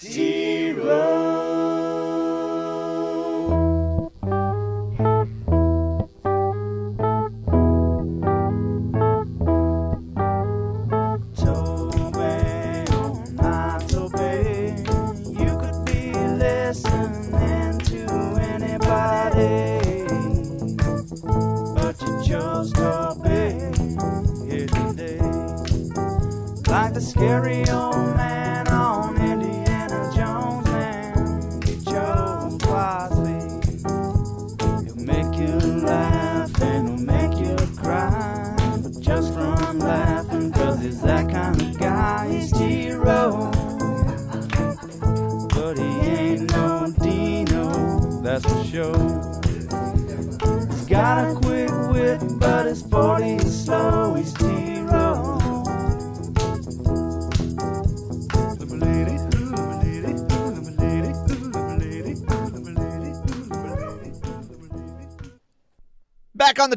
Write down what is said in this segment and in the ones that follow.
You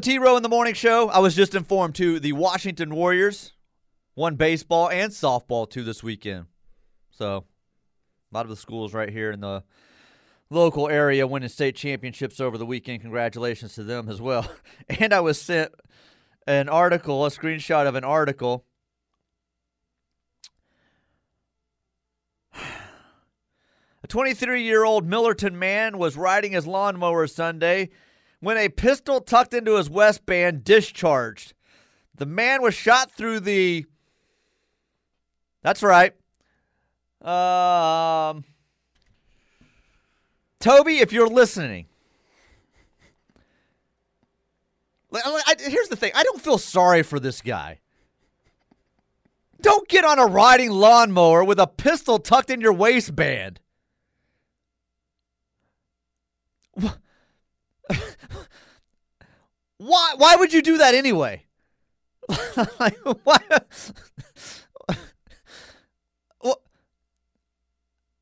T Row in the Morning Show, I was just informed too the Washington Warriors won baseball and softball too this weekend. So a lot of the schools right here in the local area winning state championships over the weekend. Congratulations to them as well. And I was sent an article, a screenshot of an article. A 23 year old Millerton man was riding his lawnmower Sunday when a pistol tucked into his waistband discharged. The man was shot through the. That's right. Um, Toby, if you're listening, I- I- here's the thing I don't feel sorry for this guy. Don't get on a riding lawnmower with a pistol tucked in your waistband. Why? Why would you do that anyway? like, why?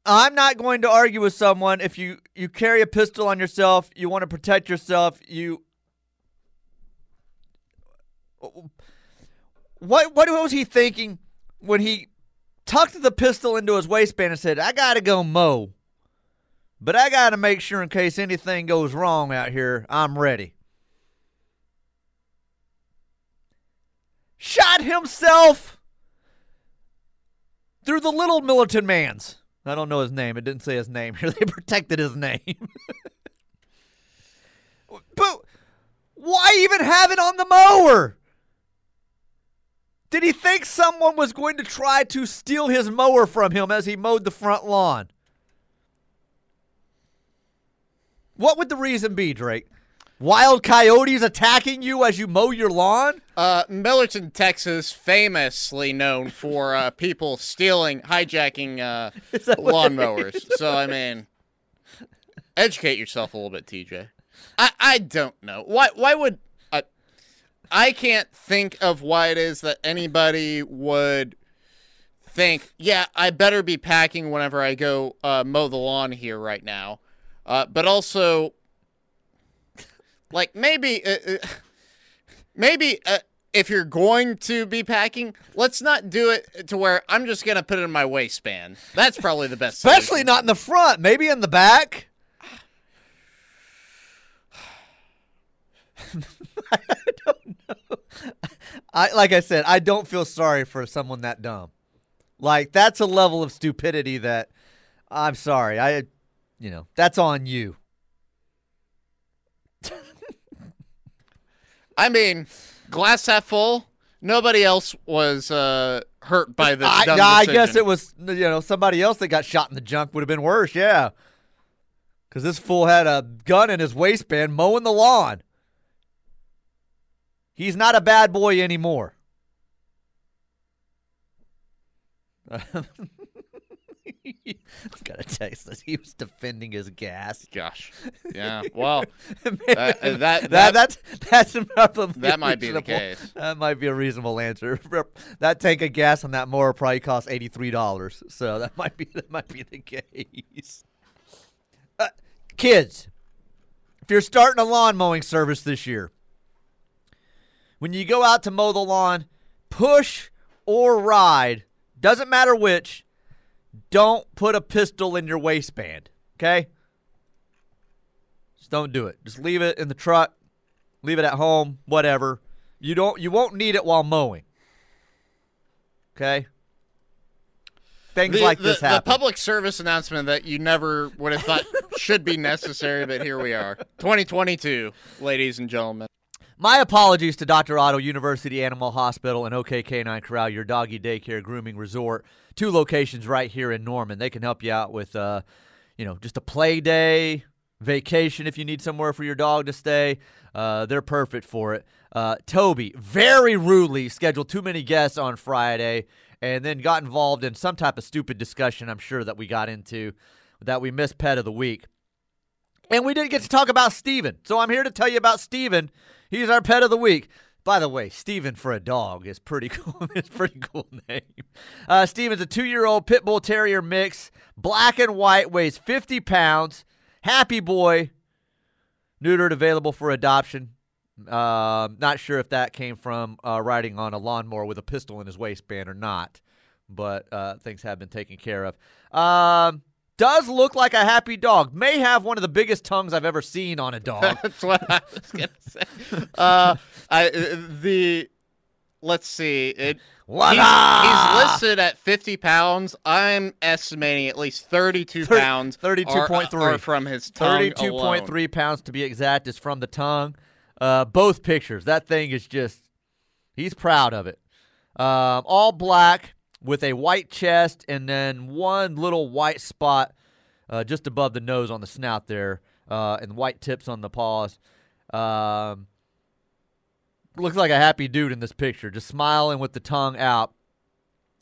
I'm not going to argue with someone if you you carry a pistol on yourself, you want to protect yourself, you. What what was he thinking when he tucked the pistol into his waistband and said, "I got to go mow." But I got to make sure in case anything goes wrong out here, I'm ready. Shot himself through the little militant man's. I don't know his name. It didn't say his name here. They protected his name. but why even have it on the mower? Did he think someone was going to try to steal his mower from him as he mowed the front lawn? What would the reason be, Drake? Wild coyotes attacking you as you mow your lawn? Uh, Millerton, Texas, famously known for uh, people stealing, hijacking uh, Is that what it lawnmowers. So I mean, educate yourself a little bit, TJ. I I don't know why why would I I can't think of why it is that anybody would think, yeah, I better be packing whenever I go uh, mow the lawn here right now. Uh, but also, like maybe. Uh, uh, maybe uh, if you're going to be packing, let's not do it to where I'm just gonna put it in my waistband. That's probably the best. Especially solution. not in the front, maybe in the back. I don't know. I like I said, I don't feel sorry for someone that dumb. Like that's a level of stupidity that I'm sorry. I you know, that's on you. I mean, glass half full. Nobody else was uh, hurt by this. I, I guess it was you know somebody else that got shot in the junk would have been worse. Yeah, because this fool had a gun in his waistband mowing the lawn. He's not a bad boy anymore. Got a text that he was defending his gas. Gosh, yeah. Well, Maybe- uh, that- that, that- that's that's probably that might be the case. That might be a reasonable answer. That tank of gas on that mower probably costs eighty three dollars. So that might be that might be the case. Uh, kids, if you're starting a lawn mowing service this year, when you go out to mow the lawn, push or ride, doesn't matter which, don't put a pistol in your waistband. Okay? Just don't do it. Just leave it in the truck, leave it at home, whatever. You don't you won't need it while mowing. Okay? Things The, like the, this the public service announcement that you never would have thought should be necessary, but here we are. 2022, ladies and gentlemen. My apologies to Dr. Otto University Animal Hospital and OK Canine Corral, your doggy daycare grooming resort. Two locations right here in Norman. They can help you out with, uh, you know, just a play day, vacation if you need somewhere for your dog to stay. Uh, they're perfect for it. Uh, Toby very rudely scheduled too many guests on Friday and then got involved in some type of stupid discussion, I'm sure, that we got into that we missed Pet of the Week. And we didn't get to talk about Steven. So I'm here to tell you about Steven. He's our pet of the week. By the way, Steven for a dog is pretty cool. it's pretty cool name. Uh, Steven's a two year old pit bull terrier mix, black and white, weighs 50 pounds, happy boy, neutered, available for adoption. Um, not sure if that came from uh, riding on a lawnmower with a pistol in his waistband or not, but uh, things have been taken care of. Um, does look like a happy dog. May have one of the biggest tongues I've ever seen on a dog. That's what I was gonna say. Uh, I uh, the let's see it. He's, he's listed at 50 pounds. I'm estimating at least 32 Thir- pounds. 32.3. are, are from his tongue 32.3 pounds to be exact is from the tongue. Uh, both pictures. That thing is just. He's proud of it. Um, all black with a white chest and then one little white spot uh, just above the nose on the snout there, uh, and white tips on the paws. Um, looks like a happy dude in this picture, just smiling with the tongue out.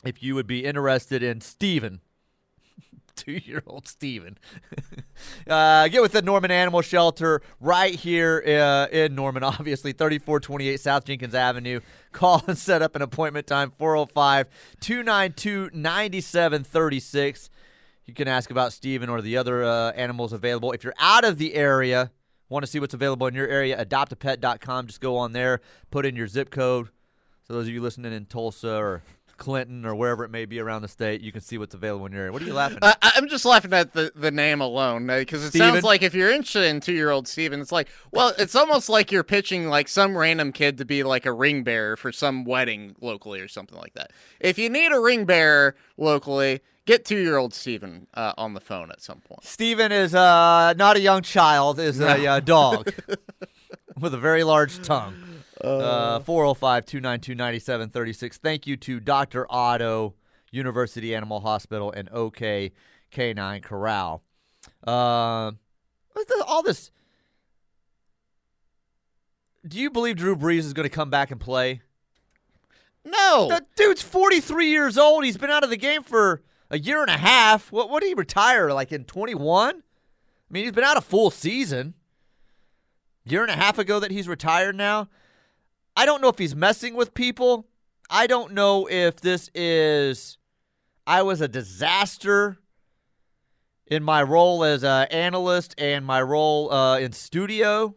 If you would be interested in Steven, two year old Steven. uh, get with the Norman Animal Shelter right here uh, in Norman, obviously, 3428 South Jenkins Avenue. Call and set up an appointment time 405 292 9736. You can ask about Steven or the other uh, animals available. If you're out of the area, want to see what's available in your area, adoptapet.com. Just go on there, put in your zip code. So those of you listening in Tulsa or Clinton or wherever it may be around the state, you can see what's available in your area. What are you laughing at? I, I'm just laughing at the, the name alone because it Steven? sounds like if you're interested in two year old Steven, it's like, well, it's almost like you're pitching like some random kid to be like a ring bearer for some wedding locally or something like that. If you need a ring bearer locally, get two year old Steven uh, on the phone at some point. Steven is uh, not a young child, is a uh, dog with a very large tongue. Uh, 405 292 9736. Thank you to Dr. Otto, University Animal Hospital, and OK Canine Corral. Uh, all this. Do you believe Drew Brees is going to come back and play? No. The dude's 43 years old. He's been out of the game for a year and a half. What what did he retire like in 21? I mean, he's been out a full season. Year and a half ago that he's retired now. I don't know if he's messing with people. I don't know if this is I was a disaster in my role as an analyst and my role uh, in studio.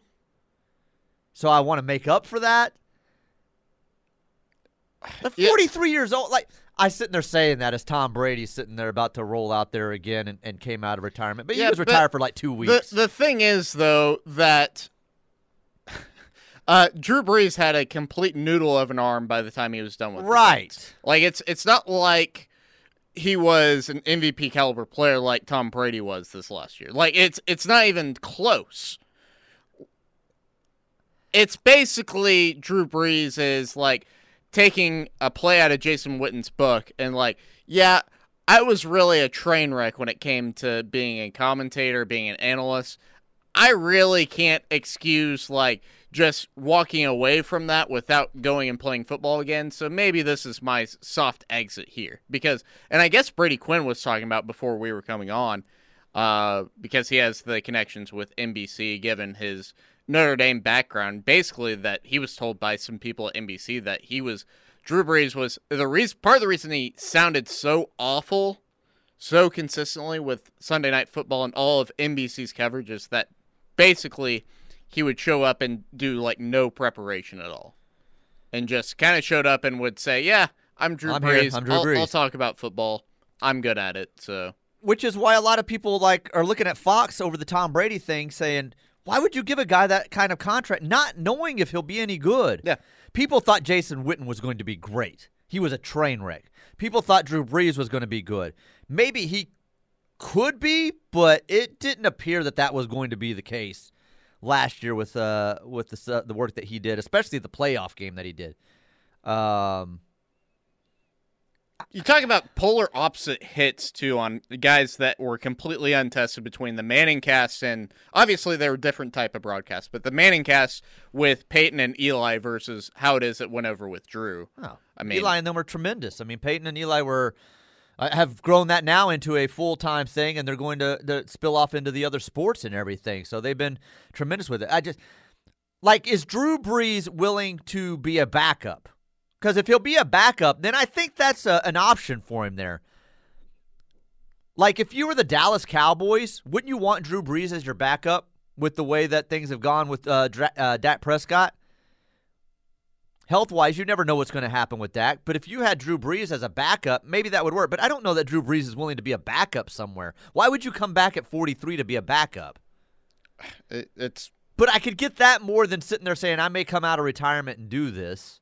So I want to make up for that. At Yeah. 43 years old, like I sitting there saying that as Tom Brady sitting there about to roll out there again and, and came out of retirement, but he was retired for like two The weeks. the thing is though that uh, Drew Brees had a complete noodle of an arm by the time he was done with right. Like it's it's not like he was an MVP caliber player like Tom Brady was this last year. Like it's it's not even close. It's basically Drew Brees is like taking a play out of Jason Witten's book and like, yeah, I was really a train wreck when it came to being a commentator, being an analyst. I really can't excuse like just walking away from that without going and playing football again. So maybe this is my soft exit here because, and I guess Brady Quinn was talking about before we were coming on, uh, because he has the connections with NBC given his Notre Dame background. Basically, that he was told by some people at NBC that he was Drew Brees was the reason part of the reason he sounded so awful so consistently with Sunday Night Football and all of NBC's coverage is that basically he would show up and do like no preparation at all, and just kind of showed up and would say, "Yeah, I'm Drew I'm. Brees. I'm Drew I'll, Brees." I'll talk about football." I'm good at it. So which is why a lot of people like are looking at Fox over the Tom Brady thing, saying, "Why would you give a guy that kind of contract, not knowing if he'll be any good?" Yeah. People thought Jason Witten was going to be great. He was a train wreck. People thought Drew Brees was going to be good. Maybe he could be, but it didn't appear that that was going to be the case last year with uh with the uh, the work that he did, especially the playoff game that he did. Um, you talk about polar opposite hits too on guys that were completely untested between the Manning cast and obviously they were different type of broadcasts, but the Manning cast with Peyton and Eli versus how it is it went over with Drew. oh, I mean- Eli and them were tremendous. I mean, Peyton and Eli were have grown that now into a full time thing, and they're going to, to spill off into the other sports and everything. So they've been tremendous with it. I just like is Drew Brees willing to be a backup? Because if he'll be a backup, then I think that's a, an option for him there. Like if you were the Dallas Cowboys, wouldn't you want Drew Brees as your backup with the way that things have gone with uh, Dra- uh, Dak Prescott? Health wise, you never know what's going to happen with Dak. But if you had Drew Brees as a backup, maybe that would work. But I don't know that Drew Brees is willing to be a backup somewhere. Why would you come back at 43 to be a backup? It, it's But I could get that more than sitting there saying, I may come out of retirement and do this.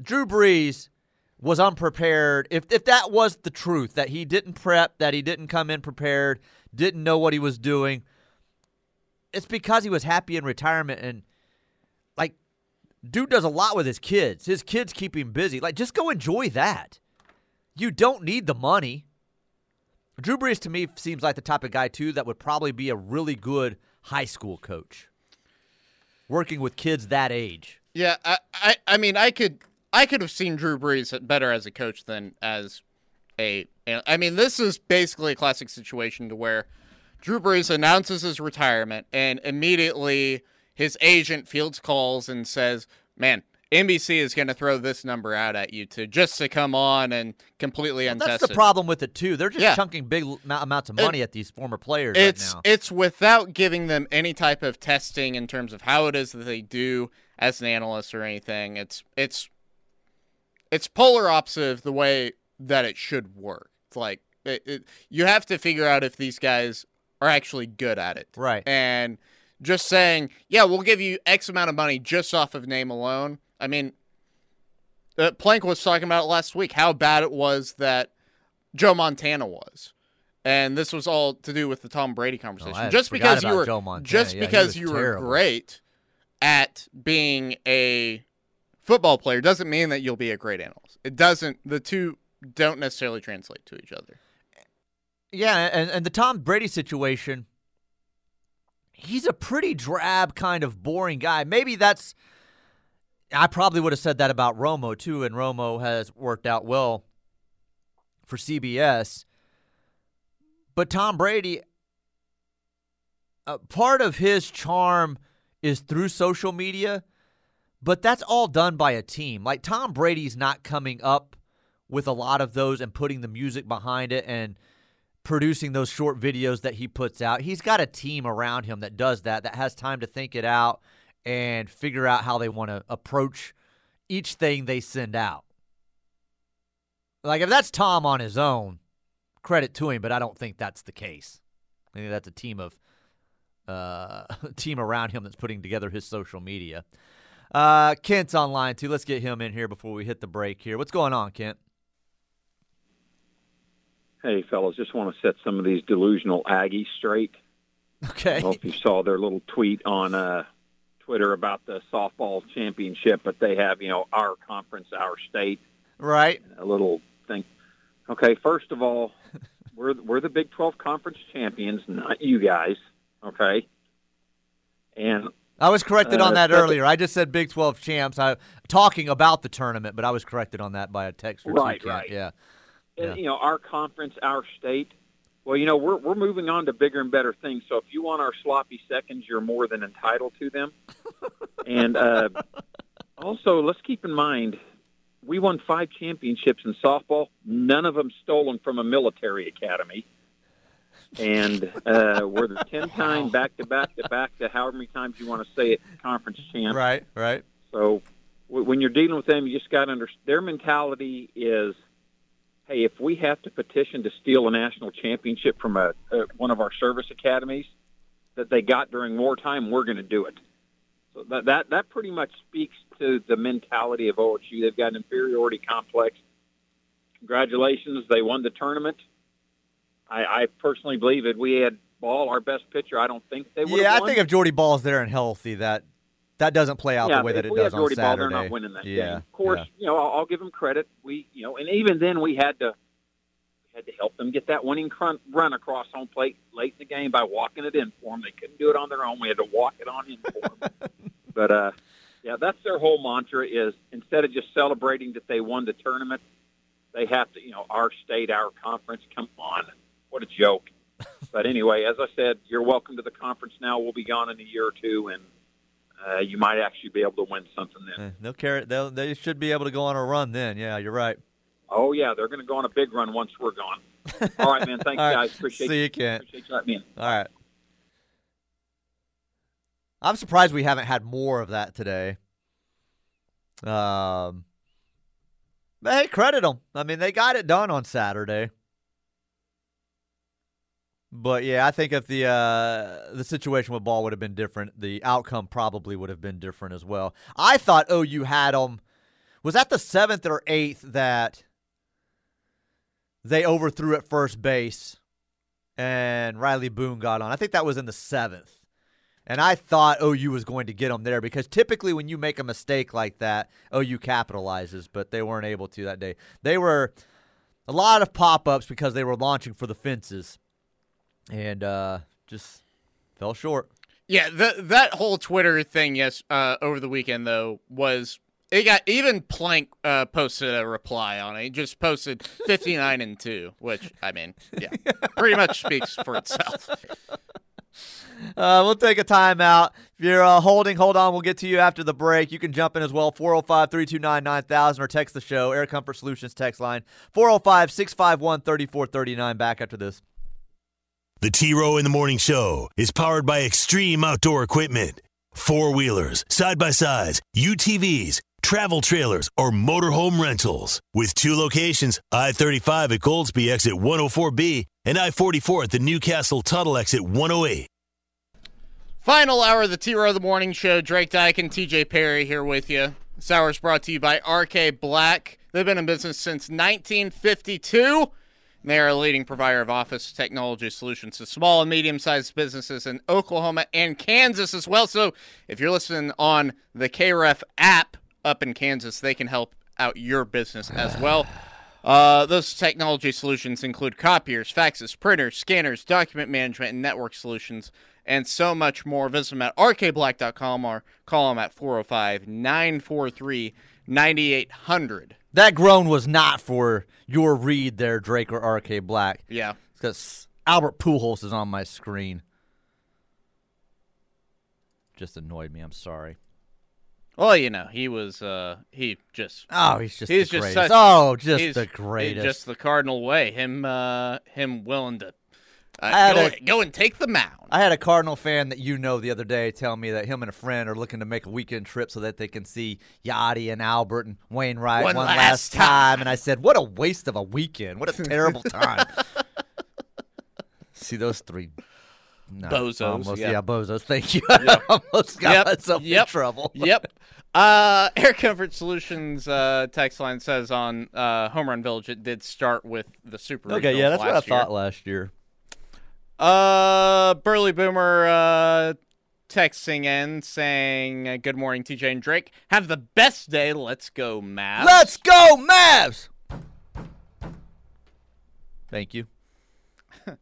Drew Brees was unprepared. If, if that was the truth, that he didn't prep, that he didn't come in prepared, didn't know what he was doing, it's because he was happy in retirement. And, dude does a lot with his kids. His kids keep him busy. Like, just go enjoy that. You don't need the money. Drew Brees to me seems like the type of guy too that would probably be a really good high school coach, working with kids that age. yeah. I, I I mean I could I could have seen Drew Brees better as a coach than as a. I mean this is basically a classic situation to where Drew Brees announces his retirement and immediately his agent fields calls and says, "Man." NBC is going to throw this number out at you to just to come on and completely untested. That's the problem with it too. They're just Yeah. chunking big amounts of It- money at these former players it's right now. it's without giving them any type of testing in terms of how it is that they do as an analyst or anything. It's it's it's polar opposite of the way that it should work. It's like it, it, you have to figure out if these guys are actually good at it, Right. And just saying, yeah, we'll give you X amount of money just off of name alone. I mean, uh, Plank was talking about it last week how bad it was that Joe Montana was. And this was all to do with the Tom Brady conversation. Oh, just because you were Joe Montana. just Yeah, because you were great at being a football player doesn't mean that you'll be a great analyst. It doesn't. The two don't necessarily translate to each other. Yeah, and, and the Tom Brady situation, he's a pretty drab, kind of boring guy. Maybe that's. I probably would have said that about Romo, too, and Romo has worked out well for CBS. But Tom Brady, uh, part of his charm is through social media, but that's all done by a team. Like Tom Brady's not coming up with a lot of those and putting the music behind it and producing those short videos that he puts out. He's got a team around him that does that, that has time to think it out and figure out how they want to approach each thing they send out. Like if that's Tom on his own, credit to him, but I don't think that's the case. I think that's a team of uh, team around him that's putting together his social media. Uh, Kent's online too. Let's get him in here before we hit the break here. What's going on, Kent? Hey, fellas, just want to set some of these delusional Aggies straight. Okay. I hope you saw their little tweet on uh, Twitter about the softball championship, but they have, you know, our conference, our state, Right. a little thing. Okay, first of all, we're we're the Big 12 conference champions, not you guys. Okay, and I was corrected on Uh, that earlier. I just said Big 12 champs. I talking about the tournament, but I was corrected on that by a text Right, right. Yeah. Yeah. you know our conference, our state. Well, you know we're we're moving on to bigger and better things. So if you want our sloppy seconds, you're more than entitled to them. and uh, also, let's keep in mind we won five championships in softball. None of them stolen from a military academy. And uh, we're the ten-time back-to-back to back to however many times you want to say it conference champ. Right, right. So w- when you're dealing with them, you just got to understand their mentality is hey, if we have to petition to steal a national championship from a, a one of our service academies that they got during wartime, we're going to do it. So that, that that pretty much speaks to the mentality of OSU. They've got an inferiority complex. Congratulations, they won the tournament. I, I personally believe that we had Bahl, our best pitcher. I don't think they would. Yeah, I think if Jordy Bahl's there and healthy, that that doesn't play out yeah, the way that it does on Bahl, Saturday. they're not winning that yeah, game. Of course, yeah. you know I'll, I'll give them credit. We, you know, and even then we had to we had to help them get that winning run, run across home plate late in the game by walking it in for them. They couldn't do it on their own. We had to walk it on in for them. but uh, yeah, that's their whole mantra is instead of just celebrating that they won the tournament, they have to, you know, our state, our conference. Come on, what a joke. But anyway, as I said, you're welcome to the conference now. We'll be gone in a year or two, and uh, you might actually be able to win something then. They'll carry. They'll, they should be able to go on a run then. Yeah, you're right. Oh yeah, they're going to go on a big run once we're gone. All right, man. Thanks, right. guys. Appreciate See you, Kent. Appreciate you letting me in. All right. I'm surprised we haven't had more of that today. Um, but hey, credit them. I mean, they got it done on Saturday. But yeah, I think if the uh, the situation with Bahl would have been different, the outcome probably would have been different as well. I thought OU had them. Was that the seventh or eighth that they overthrew at first base and Riley Boone got on? I think that was in the seventh. And I thought OU was going to get them there because typically when you make a mistake like that, OU capitalizes, but they weren't able to that day. They were a lot of pop ups because they were launching for the fences and uh, just fell short. Yeah, the, that whole Twitter thing, yes, uh, over the weekend though was it got even Plank uh, posted a reply on it. He just posted fifty nine and two, which I mean, yeah, pretty much speaks for itself. Uh, we'll take a timeout. If you're uh, holding, hold on. We'll get to you after the break. You can jump in as well. 405 329 9000 or text the show. Air Comfort Solutions text line 405 651 3439. Back after this. The T Row in the Morning Show is powered by Extreme Outdoor Equipment. Four wheelers, side by sides, UTVs, travel trailers, or motorhome rentals. With two locations I 35 at Goldsby exit 104B and I 44 at the Newcastle Tuttle exit 108. Final hour of the T Row of the Morning Show. Drake Dyke and TJ Perry here with you. This hour is brought to you by RK Black. They've been in business since 1952. And They are a leading provider of office technology solutions to small and medium sized businesses in Oklahoma and Kansas as well. So if you're listening on the KREF app up in Kansas, they can help out your business as well. Uh, those technology solutions include copiers, faxes, printers, scanners, document management, and network solutions, and so much more. Visit them at rkblack.com or call them at 405 943 9800. That groan was not for your read there, Drake or RK Black. Yeah. Because Albert Pujols is on my screen. Just annoyed me. I'm sorry. Well, you know, he was, uh, he just. Oh, he's just He's the just greatest. such- oh, just the greatest. Just the cardinal way. Him, uh, him willing to uh, I go, a- go and take the mound. I had a Cardinal fan that you know the other day tell me that him and a friend are looking to make a weekend trip so that they can see Yadi and Albert and Wainwright One one, last last time. time. And I said, what a waste of a weekend. What a terrible time. see those three. No, Bozos, Almost, yeah. yeah. bozos. Thank you. I almost got Yep, myself yep, in trouble. yep. Uh, Air Comfort Solutions uh, text line says on uh, Home Run Village it did start with the Super. Okay, yeah, that's what I year. thought last year. Uh, Burly Boomer uh, texting in saying, uh, "Good morning, TJ and Drake. Have the best day. Let's go, Mavs." Let's go, Mavs! Thank you.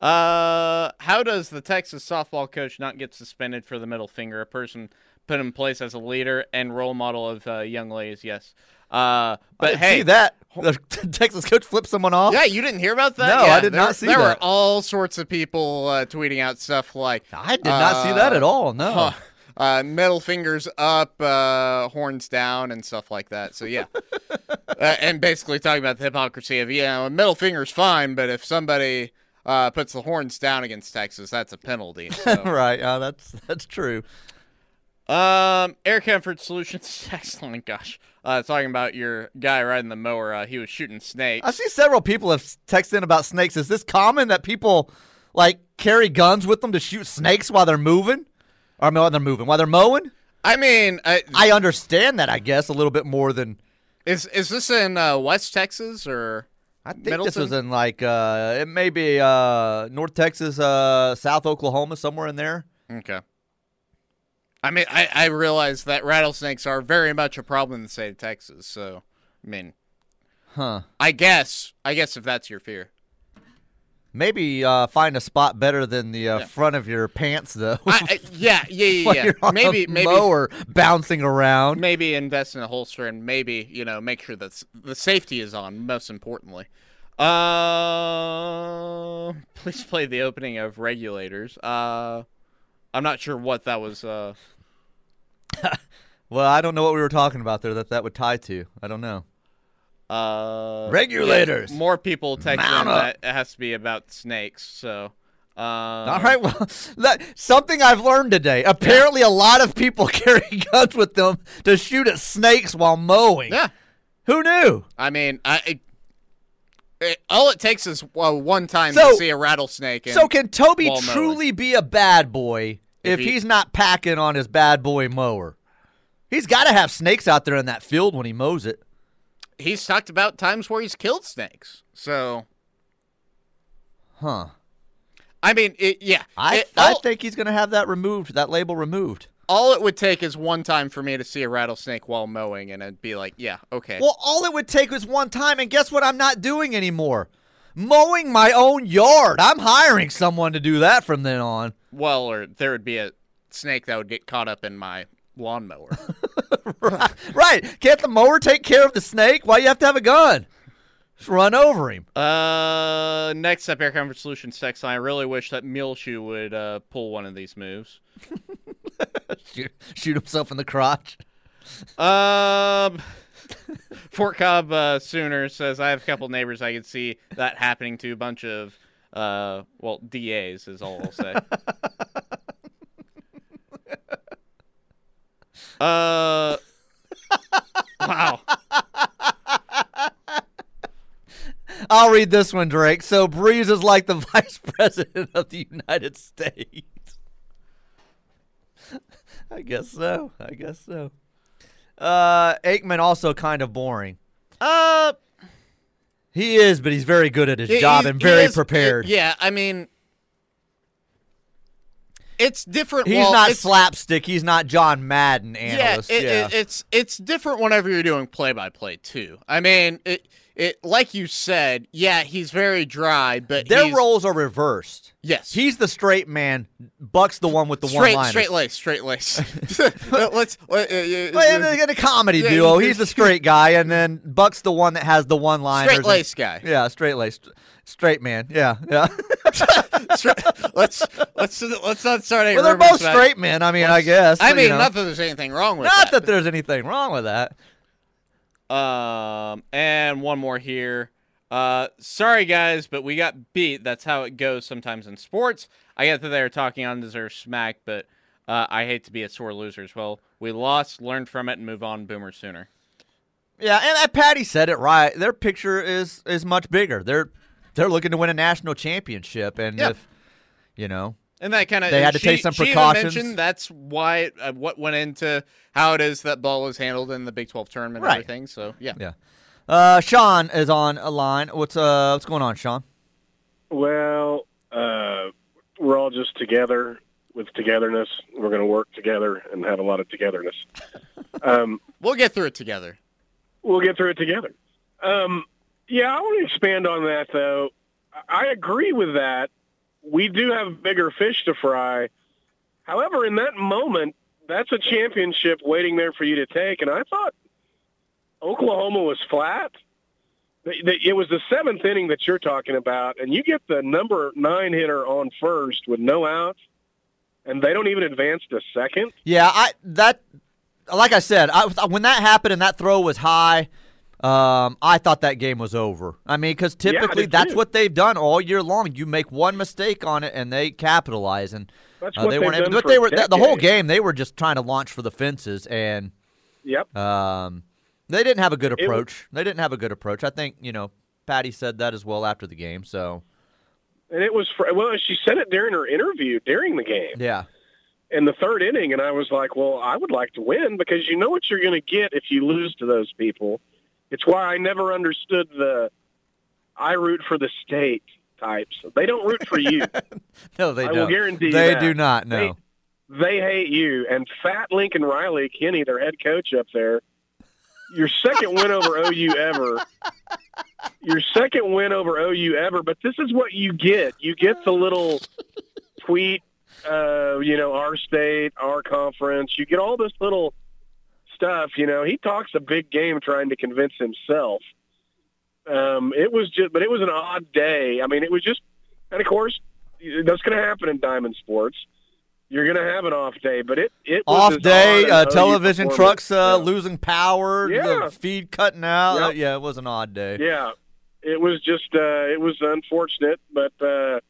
Uh, how does the Texas softball coach not get suspended for the middle finger? A person put in place as a leader and role model of uh, young ladies. Yes. Uh, but hey, see that. The Texas coach flipped someone off. Yeah, you didn't hear about that? No, Yeah, I did there- not see that. There were all sorts of people uh, tweeting out stuff like, I did not see that at all. No. Uh, middle fingers up, uh, horns down, and stuff like that. So yeah, uh, and basically talking about the hypocrisy of you know, a middle finger's fine, but if somebody uh, puts the horns down against Texas, that's a penalty. So. right. Uh, that's that's true. Um, Air Comfort Solutions. Excellent. Gosh, uh, talking about your guy riding the mower. Uh, he was shooting snakes. I see several people have texted in about snakes. Is this common that people like carry guns with them to shoot snakes while they're moving? Or I mean, while they're moving, while they're mowing? I mean, I, I understand that, I guess, a little bit more than is is this in uh, West Texas or? I think this was in like uh it may be uh North Texas, uh South Oklahoma, somewhere in there. Okay. I mean, I, I realize that rattlesnakes are very much a problem in the state of Texas. So, I mean, Huh. I guess, I guess if that's your fear, Maybe uh find a spot better than the uh, Yeah. front of your pants though. I, I, yeah, yeah, yeah, yeah. you're Maybe, maybe, mower bouncing around. maybe invest in a holster and maybe you know make sure that the safety is on. Most importantly, uh, please play the opening of Regulators. Uh, I'm not sure what that was. Uh, Well, I don't know what we were talking about there that that would tie to. I don't know. uh, Regulators. yeah, more people text in that it has to be about snakes. So, uh, All right, well, that, something I've learned today. Apparently, a lot of people carry guns with them to shoot at snakes while mowing. Yeah, Who knew? I mean, I. It, it, all it takes is uh, one time So- to see a rattlesnake. And, So, can Toby while mowing. truly be a bad boy if, If he- he's not packing on his bad boy mower? He's got to have snakes out there in that field when he mows it. he's talked about times where he's killed snakes. So, Huh. I mean, it, yeah. I, It- I all, think he's going to have that removed, that label removed. all it would take is one time for me to see a rattlesnake while mowing, and it'd be like, yeah, okay. Well, all it would take was one time, and guess what? I'm not doing anymore. Mowing my own yard. I'm hiring someone to do that from then on. Well, or there would be a snake that would get caught up in my lawnmower. right. right. Can't the mower take care of the snake? Why do you have to have a gun? Just run over him. uh, next up, Air Comfort Solutions text line. I really wish that Muleshoe would uh, pull one of these moves. Shoot, shoot himself in the crotch. Um, Fort Cobb uh, Sooner says I have a couple neighbors I could see that happening to a bunch of uh, well DAs is all I'll say. uh, wow. I'll read this one, Drake. So Brees is like the vice president of the United States. I guess so. I guess so. Uh, Aikman also kind of boring. Uh, He is, but he's very good at his he- job he- and very is- prepared. yeah, I mean, it's different. He's well, not slapstick. He's not John Madden Yeah, it, yeah. It, it's it's different whenever you're doing play by play too. I mean, it it like you said, yeah, he's very dry, but Their roles are reversed. yes, He's the straight man. Buck's the one with the straight one line. straight lace, straight lace. Let's let, uh, uh, Well, in, a, in a comedy Yeah, duo, he's the straight guy, and then Buck's the one that has the one line. straight lace guy. Yeah, straight lace, straight man. Yeah, yeah. Let's let's let's not start any well, they're both straight men. I mean, I guess. I mean, you know. not that there's anything wrong with that. Not that. that there's anything wrong with that. Um, and one more here. Uh, sorry guys, but we got beat. That's how it goes sometimes in sports. I get that they're talking undeserved smack, but uh, I hate to be a sore loser as well. We lost, learned from it, and move on. Boomer sooner. Yeah, and, and Patty said it right. Their picture is is much bigger. They're they're looking to win a national championship, and Yeah. if you know, And that kind of They had to she, take some she even precautions. that's why uh, what went into how it is that ball is handled in the Big 12 tournament Right. and everything. So yeah. yeah. Uh, Sean is on a line. What's uh what's going on, Sean? Well, uh, we're all just together with togetherness. We're going to work together and have a lot of togetherness. Um, we'll get through it together. we'll get through it together. Um, yeah, I want to expand on that, though. I agree with that. We do have bigger fish to fry. However, in that moment, that's a championship waiting there for you to take. And I thought Oklahoma was flat. It was the seventh inning that you're talking about, and you get the number nine hitter on first with no outs, and they don't even advance to second. Yeah, I that like I said, I, when that happened and that throw was high, Um, I thought that game was over. I mean, because typically did that's what they've done all year long. You make one mistake on it, and they capitalize. And That's uh, they weren't able. But they were the, the whole game. They were just trying to launch for the fences, and Yep. um, they didn't have a good It was- approach. they didn't have a good approach. I think you know, Patty said that as well after the game. So And it was for, well, she said it during her interview during the game yeah, in the third inning, and I was like, well, I would like to win because you know what you're going to get if you lose to those people. It's why I never understood the I root for the state types. They don't root for you. no, they I don't. guarantee you they do not. No. they hate you. And Fat Lincoln Riley, Kenny, their head coach up there, your second win over OU ever. Your second win over OU ever. But this is what you get. You get the little tweet, uh, you know, our state, our conference. You get all this little stuff. You know, he talks a big game trying to convince himself. Um, it was just, but it was an odd day. I mean, it was just, and of course, that's going to happen in diamond sports. You're going to have an off day, but it it was Off day, uh, television trucks uh, Yeah. losing power, the Yeah. feed cutting out. Yep. Uh, yeah, it was an odd day. Yeah, it was just uh, it was unfortunate, but uh,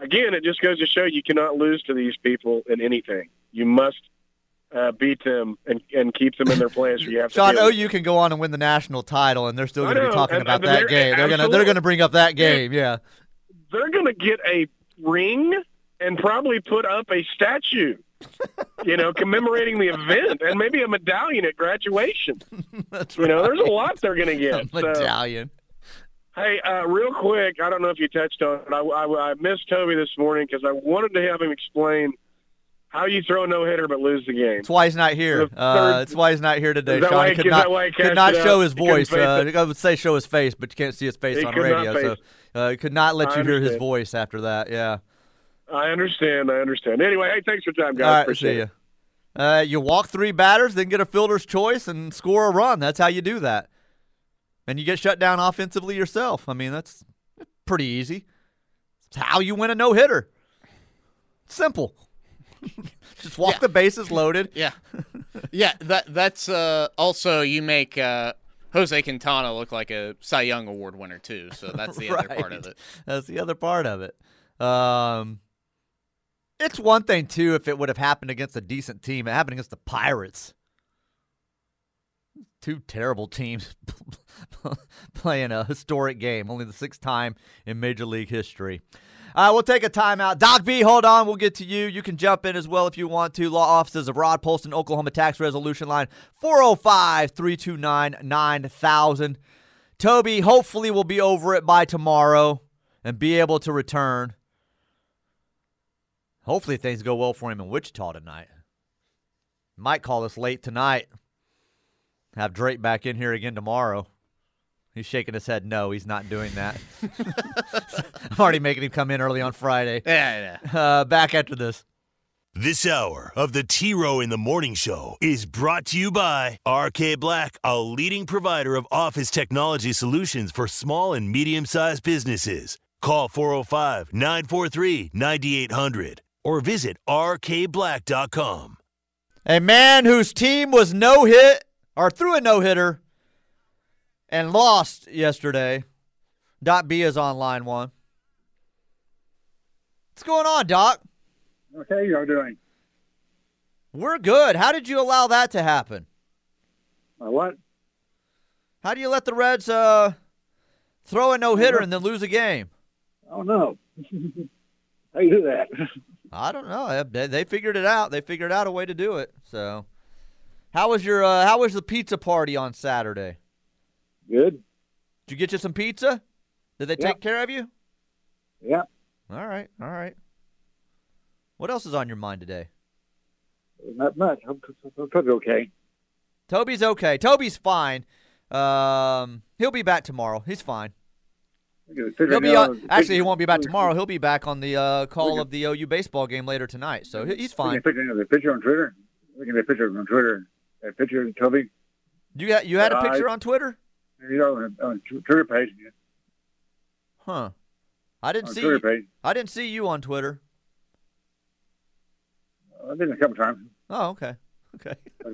again, it just goes to show you cannot lose to these people in anything. You must uh, beat them and and keep them in their place. You have Sean, to deal OU can go on and win the national title, and they're still going to be talking and- about and that they're- game. They're going to they're going to bring up that game. Yeah, they're going to get a ring and probably put up a statue, you know, commemorating the event and maybe a medallion at graduation. that's You know, there's a lot they're going to get. A So, medallion. hey, uh, real quick, I don't know if you touched on it. I, I, I missed Toby this morning because I wanted to have him explain how you throw a no hitter but lose the game. That's why he's not here. The Uh, that's why he's not here today. Sean why he could not that why he could not show his voice. Uh. I would say show his face, but you can't see his face He on radio. So uh, he could not let I you hear his voice after that. Yeah. I understand. I understand. Anyway, hey, thanks for time, guys. All right, Appreciate see it. you. Uh, you walk three batters, then get a fielder's choice and score a run. That's how you do that. And you get shut down offensively yourself. I mean, that's pretty easy. It's how you win a no hitter. Simple. Just walk Yeah. the bases loaded. Yeah, yeah. That that's uh, also you make uh, Jose Quintana look like a Cy Young Award winner too. So that's the other part of it. That's the other part of it. Um, it's one thing too if it would have happened against a decent team. It happened against the Pirates. Two terrible teams playing a historic game, only the sixth time in Major League history. Uh, we'll take a timeout. Doc B, hold on. We'll get to you. You can jump in as well if you want to. Law offices of Rod Polston, Oklahoma Tax Resolution Line 405 329 9000. Toby hopefully will be over it by tomorrow and be able to return. Hopefully things go well for him in Wichita tonight. Might call us late tonight. Have Drake back in here again tomorrow. He's shaking his head. No, he's not doing that. I'm already making him come in early on Friday. Yeah, yeah. Uh, back after this. This hour of the T Row in the Morning Show is brought to you by RK Black, a leading provider of office technology solutions for small and medium sized businesses. Call 405 943 9800 or visit rkblack.com. A man whose team was no hit or threw a no hitter and lost yesterday. Doc B is on line one. What's going on, Doc? Okay, you're doing. We're good. How did you allow that to happen? Uh, what? How do you let the Reds uh, throw a no hitter and then lose a game? Oh no. How do you do that? I don't know. They, they figured it out. They figured out a way to do it. So, how was your uh, how was the pizza party on Saturday? Good. Did you get you some pizza? Did they Yeah. take care of you? Yeah. All right, all right. What else is on your mind today? Not much. I'm, I'm pretty okay. Toby's okay. Toby's fine. Um, he'll be back tomorrow. He's fine. He'll be on, actually he won't be back tomorrow. He'll be back on the uh, call of the OU baseball game later tonight. So he- he's We fine. can picture the picture on Twitter. We can get a picture on Twitter. A picture of Toby. You got you had a Uh, picture on Twitter? You know, on, Twitter page. Huh. I didn't On see Twitter page. I didn't see you on Twitter. I've been a couple times. Oh, okay. Okay.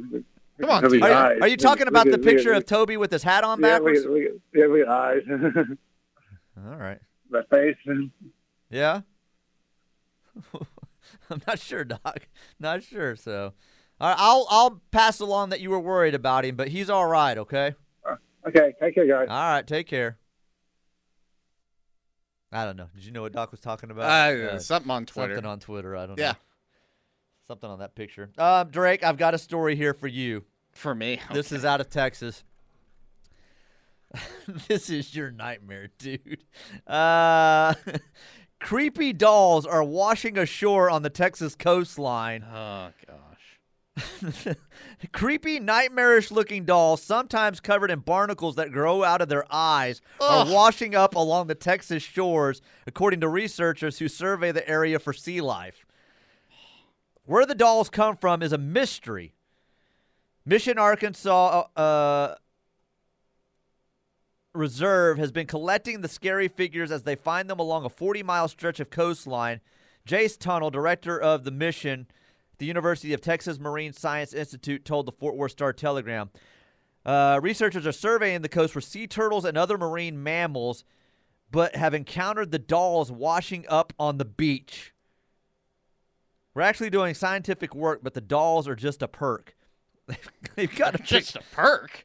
Come on, Are you, are you talking about look the at- look at- picture of Toby with his hat on Yeah, backwards? at, look yeah, look at eyes. All right. that face. Yeah. I'm not sure, Doc. Not sure. So, right, I'll I'll pass along that you were worried about him, but he's all right. Okay. Uh, okay, take care, guys. All right. Take care. I don't know. Did you know what Doc was talking about? Uh, Uh, something on Twitter. Something on Twitter. I don't Yeah. know. Something on that picture. Um, Drake, I've got a story here for you. For me, This is out of Texas. this is your nightmare, dude. Uh, creepy dolls are washing ashore on the Texas coastline. Oh gosh. creepy, nightmarish looking dolls, sometimes covered in barnacles that grow out of their eyes, Ugh. are washing up along the Texas shores, according to researchers who survey the area for sea life. Where the dolls come from is a mystery. Mission, Aransas uh, Reserve has been collecting the scary figures as they find them along a 40 mile stretch of coastline. Jace Tunnell, director of the mission, the University of Texas Marine Science Institute, told the Fort Worth Star Telegram. Uh, researchers are surveying the coast for sea turtles and other marine mammals, but have encountered the dolls washing up on the beach. We're actually doing scientific work, but the dolls are just a perk. They've got a pic- Just a perk.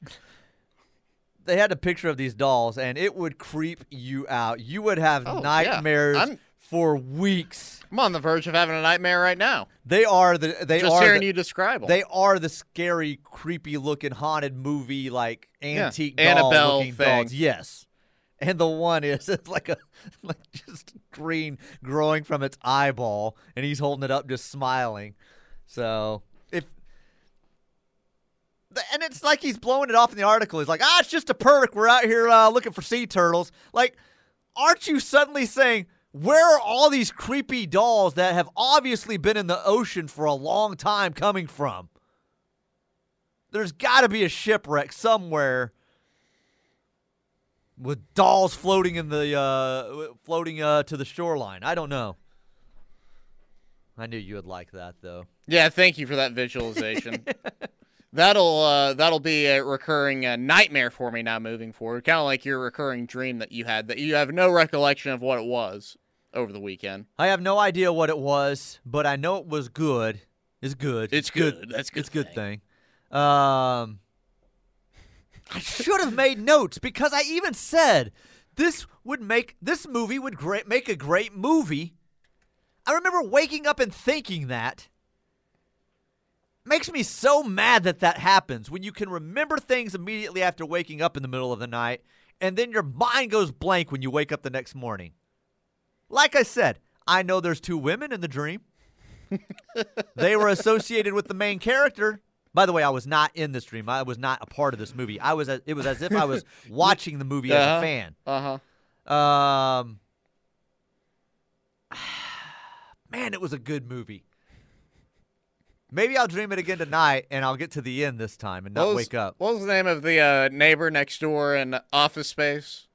they had a picture of these dolls, and it would creep you out. You would have Oh, yeah. nightmares I'm- for weeks. I'm on the verge of having a nightmare right now. They are the they Just are hearing the, you describe them. they are the scary, creepy looking haunted movie like Yeah, antique Annabelle doll looking thing. Yes. And the one is it's like a like just green growing from its eyeball, and he's holding it up, just smiling. So if and it's like he's blowing it off in the article. He's like, ah, it's just a perk. We're out here uh, looking for sea turtles. Like, aren't you suddenly saying, where are all these creepy dolls that have obviously been in the ocean for a long time coming from? There's got to be a shipwreck somewhere with dolls floating in the uh, floating uh, to the shoreline. I don't know. I knew you would like that though. yeah, thank you for that visualization. that'll uh, that'll be a recurring uh, nightmare for me now moving forward. Kind of like your recurring dream that you had that you have no recollection of what it was over the weekend. I have no idea what it was, but I know it was good. It's good. It's good. That's good It's a good thing. Um, I should have made notes because I even said this would make this movie would great make a great movie. I remember waking up and thinking that. Makes me so mad that that happens when you can remember things immediately after waking up in the middle of the night, and then your mind goes blank when you wake up the next morning. Like I said, I know there's two women in the dream. they were associated with the main character. By the way, I was not in this dream. I was not a part of this movie. I was. It was as if I was watching the movie as Uh-huh. a fan. Uh huh. Um, man, it was a good movie. Maybe I'll dream it again tonight, and I'll get to the end this time and not was, wake up. What was the name of the uh, neighbor next door in Office Space?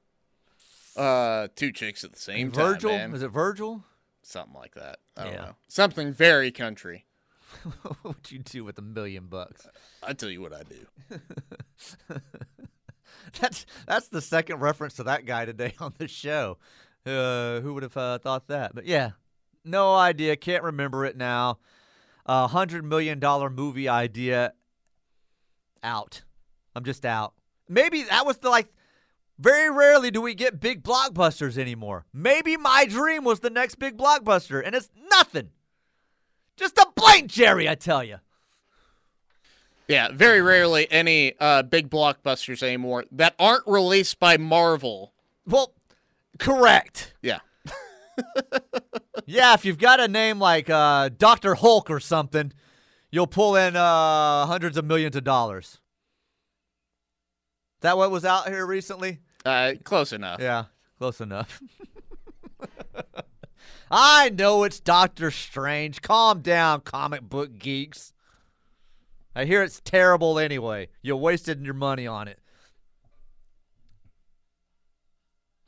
Uh, two chicks at the same Virgil? time. man. Is it Virgil? Something like that. I don't Yeah. know. Something very country. what would you do with a million bucks? I tell you what I do. That's that's the second reference to that guy today on the show. Uh, who would have uh, thought that? But yeah, no idea. Can't remember it now. A hundred million dollar movie idea out. I'm just out. Maybe that was the like. Very rarely do we get big blockbusters anymore. Maybe my dream was the next big blockbuster, and it's nothing. Just a blank Jerry, I tell you. Yeah, very rarely any uh, big blockbusters anymore that aren't released by Marvel. Well, correct. Yeah. Yeah, if you've got a name like uh, Dr. Hulk or something, you'll pull in uh, hundreds of millions of dollars. That what was out here recently? Uh, close enough. Yeah, close enough. I know it's Doctor Strange. Calm down, comic book geeks. I hear it's terrible anyway. You wasted your money on it.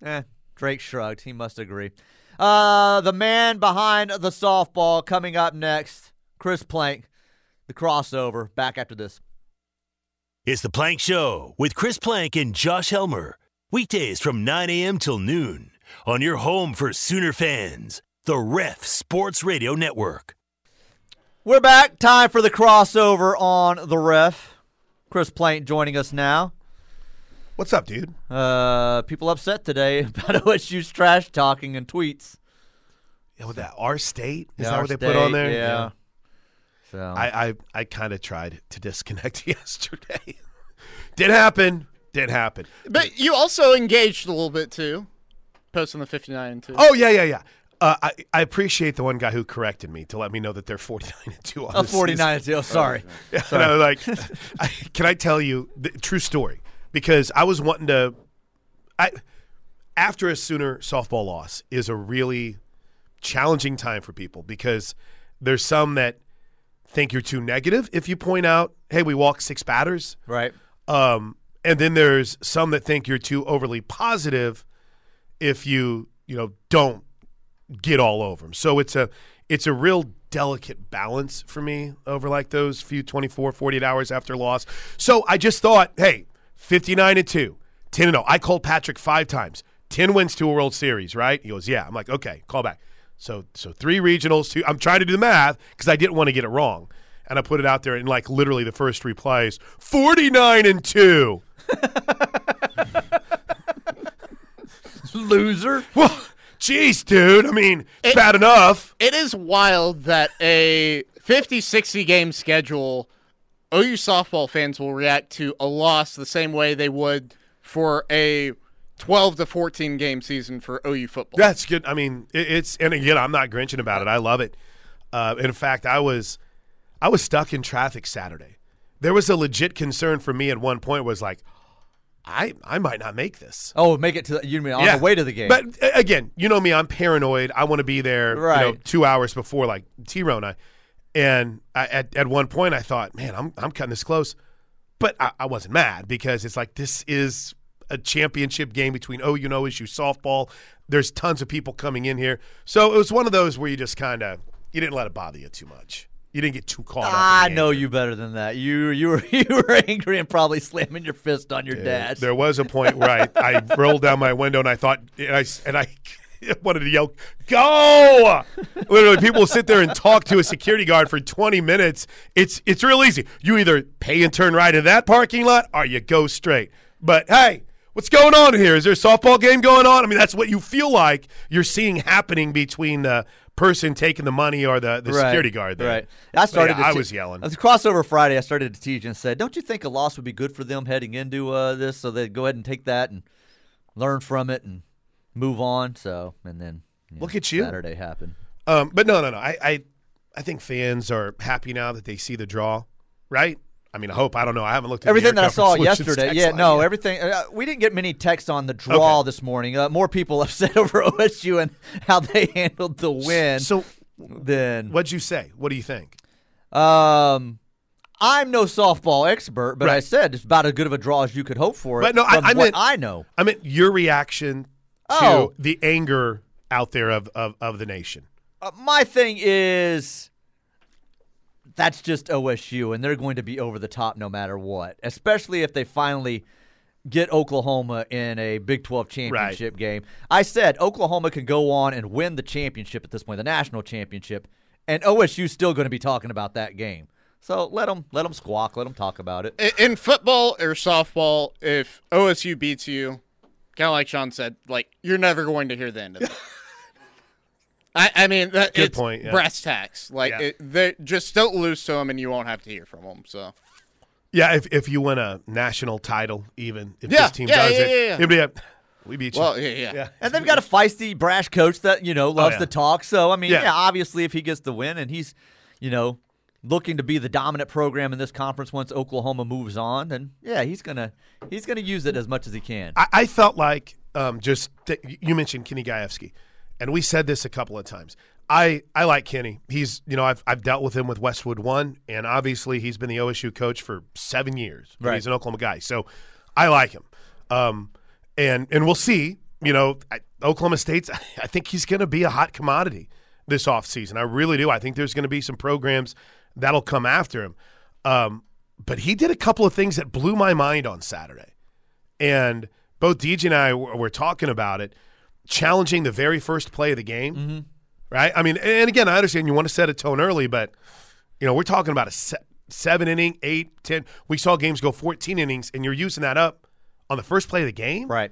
Eh, Drake shrugged. He must agree. Uh, the man behind the softball coming up next. Chris Plank, the crossover. Back after this. It's the Plank Show with Chris Plank and Josh Helmer. Weekdays from 9 a.m. till noon on your home for Sooner fans, the Ref Sports Radio Network. We're back. Time for the crossover on the ref. Chris Plank joining us now. What's up, dude? Uh, people upset today about OSU's trash talking and tweets. Yeah, with that our state is Yeah, that what they put on state, there? Yeah. So I I, I kind of tried to disconnect yesterday. Did happen. Did happen. But you also engaged a little bit too, posting the 59 and 2. Oh yeah, yeah, yeah. Uh, I I appreciate the one guy who corrected me to let me know that they're forty nine and two on oh, the 49 and 2. Oh, sorry. And I was like, I, can I tell you the true story? Because I was wanting to. I after a Sooner softball loss is a really challenging time for people because there's some that think you're too negative if you point out, hey, we walked six batters. Right. Um, and then there's some that think you're too overly positive if you, you know, don't get all over them. So it's a it's a real delicate balance for me over like those few 24 48 hours after loss. So I just thought, hey, 59 and 2, 10 and 0. I called Patrick 5 times. 10 wins to a World Series, right? He goes, "Yeah." I'm like, "Okay, call back." So so 3 regionals, two I'm trying to do the math cuz I didn't want to get it wrong. And I put it out there and like literally the first reply is 49 and 2. Loser. Well, jeez, dude. I mean, it's bad enough. It is wild that a 50 60 game schedule, OU softball fans will react to a loss the same way they would for a 12 to 14 game season for OU football. That's good. I mean, it, it's and again, I'm not grinching about it. I love it. Uh, in fact, I was I was stuck in traffic Saturday. There was a legit concern for me at one point. Was like, I I might not make this. Oh, make it to the, you mean on the way to the game. But uh, again, you know me, I'm paranoid. I want to be there, you know, Right. two hours before like T Rona. And I, at at one point, I thought, man, I'm I'm cutting this close, but I, I wasn't mad because it's like this is a championship game between OU and OSU softball. There's tons of people coming in here, so it was one of those where you just kind of you didn't let it bother you too much. You didn't get too caught up. I know anger. you better than that. You you were you were angry and probably slamming your fist on your dash. There was a point where I, I rolled down my window and I thought, and I, and I wanted to yell, go! Literally, people sit there and talk to a security guard for 20 minutes. It's, it's real easy. You either pay and turn right in that parking lot or you go straight. But hey, what's going on here? Is there a softball game going on? I mean, that's what you feel like you're seeing happening between the person taking the money or the, the Right, security guard there. Right. I started. yeah, to I te- was yelling. It was crossover Friday. I started to teach and said, "Don't you think a loss would be good for them heading into uh, this? So they go ahead and take that and learn from it and move on." So and then you know, Look at you. Saturday happened. Um, but no, no, no. I, I, I think fans are happy now that they see the draw, right? I mean, I hope. I don't know. I haven't looked at Everything that I saw yesterday, yeah, no, yet. everything. Uh, we didn't get many texts on the draw Okay. this morning. Uh, more people upset over OSU and how they handled the win. So, then, what'd you say? What do you think? Um, I'm no softball expert, but I said it's about as good of a draw as you could hope for. But no, I- from I what meant- I know. I mean, your reaction to Oh. the anger out there of, of, of the nation. Uh, my thing is that's just OSU, and they're going to be over the top no matter what, especially if they finally get Oklahoma in a Big 12 championship game. I said Oklahoma can go on and win the championship at this point, the national championship, and OSU's still going to be talking about that game. So let them let them squawk, let them talk about it. In football or softball, if OSU beats you, kind of like Sean said, like you're never going to hear the end of it. I, I mean, that, Good it's point, yeah. brass tacks. Like Yeah. it, they just don't lose to them, and you won't have to hear from them. So Yeah, if, if you win a national title, even if Yeah, this team yeah, does yeah, it, yeah, yeah. it'd be a, we beat you. well, yeah, yeah. yeah. And they've got a feisty, brash coach that you know loves yeah. to talk. So I mean, Yeah. yeah. obviously, if he gets the win and he's, you know, looking to be the dominant program in this conference once Oklahoma moves on, then yeah, he's gonna he's gonna use it as much as he can. I, I felt like um, just that you mentioned Kenny Gajewski, and we said this a couple of times. I, I like Kenny. He's you know I've I've dealt with him with Westwood One, and obviously he's been the OSU coach for seven years. Right. He's an Oklahoma guy, so I like him. Um, and and we'll see. You know, I, Oklahoma State's. I think he's going to be a hot commodity this offseason. I really do. I think there's going to be some programs that'll come after him. Um, but he did a couple of things that blew my mind on Saturday. And both DJ and I were, were talking about it, challenging the very first play of the game. Right? I mean, and again, I understand you want to set a tone early, but you know, we're talking about a se- seven inning, eight, ten. We saw games go 14 innings, and you're using that up on the first play of the game. Right.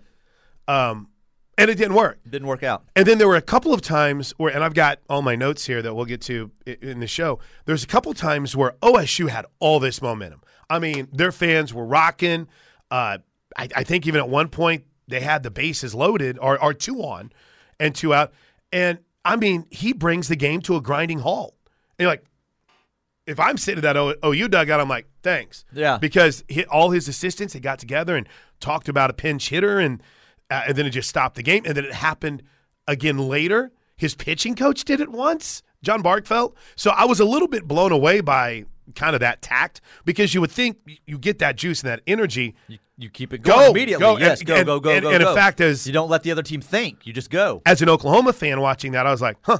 Um, and it didn't work. Didn't work out. And then there were a couple of times where, and I've got all my notes here that we'll get to in the show. There's a couple times where OSU had all this momentum. I mean, their fans were rocking. Uh, I, I think even at one point they had the bases loaded or, or two on and two out. And I mean, he brings the game to a grinding halt. And you're like, if I'm sitting at that OU dugout, I'm like, thanks. Yeah. Because he, all his assistants had got together and talked about a pinch hitter, and uh, and then it just stopped the game. And then it happened again later. His pitching coach did it once, John Barkfeld. So I was a little bit blown away by kind of that tact because you would think you get that juice and that energy. You, you keep it Go, going immediately. go, yes, and- go, and- go, go, and- go, and in fact, as- you don't let the other team think, you just go. As an Oklahoma fan watching that, I was like, huh,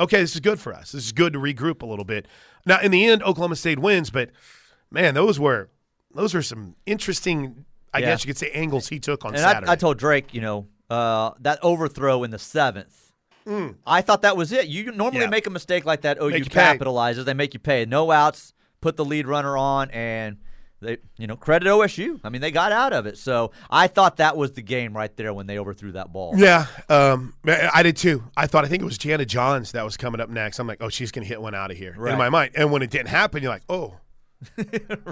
okay, this is good for us. This is good to regroup a little bit. Now, in the end, Oklahoma State wins, but man, those were those were some interesting, I Yeah. guess you could say, angles he took on And Saturday. I, I told Drake, you know, uh, that overthrow in the seventh. I thought that was it. You normally Mm. Yeah. make a mistake like that. OU Make you pay. capitalizes. They make you pay. No outs. Put the lead runner on, and they, you know, credit OSU. I mean, they got out of it. So I thought that was the game right there when they overthrew that ball. Yeah, um, I I did too. I thought I think it was Jana Johns that was coming up next. I'm like, oh, she's gonna hit one out of here Right. in my mind. And when it didn't happen, you're like, oh,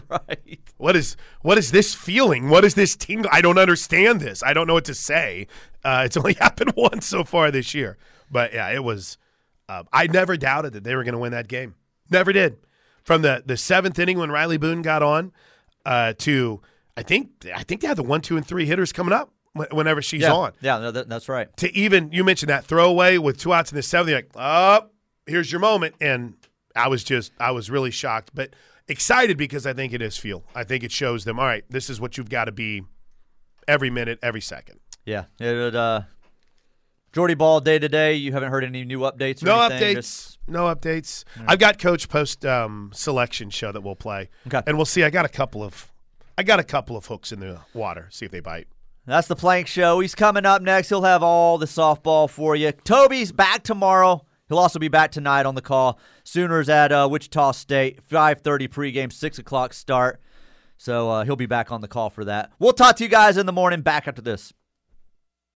right. what is what is this feeling? What is this team? I don't understand this. I don't know what to say. Uh, it's only happened once so far this year, but yeah, it was. Uh, I never doubted that they were going to win that game. Never did. From the the seventh inning when Rylie Boone got on uh, to I think I think they had the one, two, and three hitters coming up whenever she's Yeah. on. Yeah, no, that, that's right. To even you mentioned that throwaway with two outs in the seventh, you're like, oh, here's your moment, and I was just I was really shocked, but excited because I think it is feel. I think it shows them. All right, this is what you've got to be every minute, every second. Yeah. It, uh, Jordy Bahl day to day. You haven't heard any new updates? Or No anything? updates. Just- no updates. I've got coach post um, selection show that we'll play, Okay. and we'll see. I got a couple of I got a couple of hooks in the water. See if they bite. That's the Plank Show. He's coming up next. He'll have all the softball for you. Toby's back tomorrow. He'll also be back tonight on the call. Sooners at uh, Wichita State, 5.30 pregame, 6 o'clock start. So uh, he'll be back on the call for that. We'll talk to you guys in the morning back after this.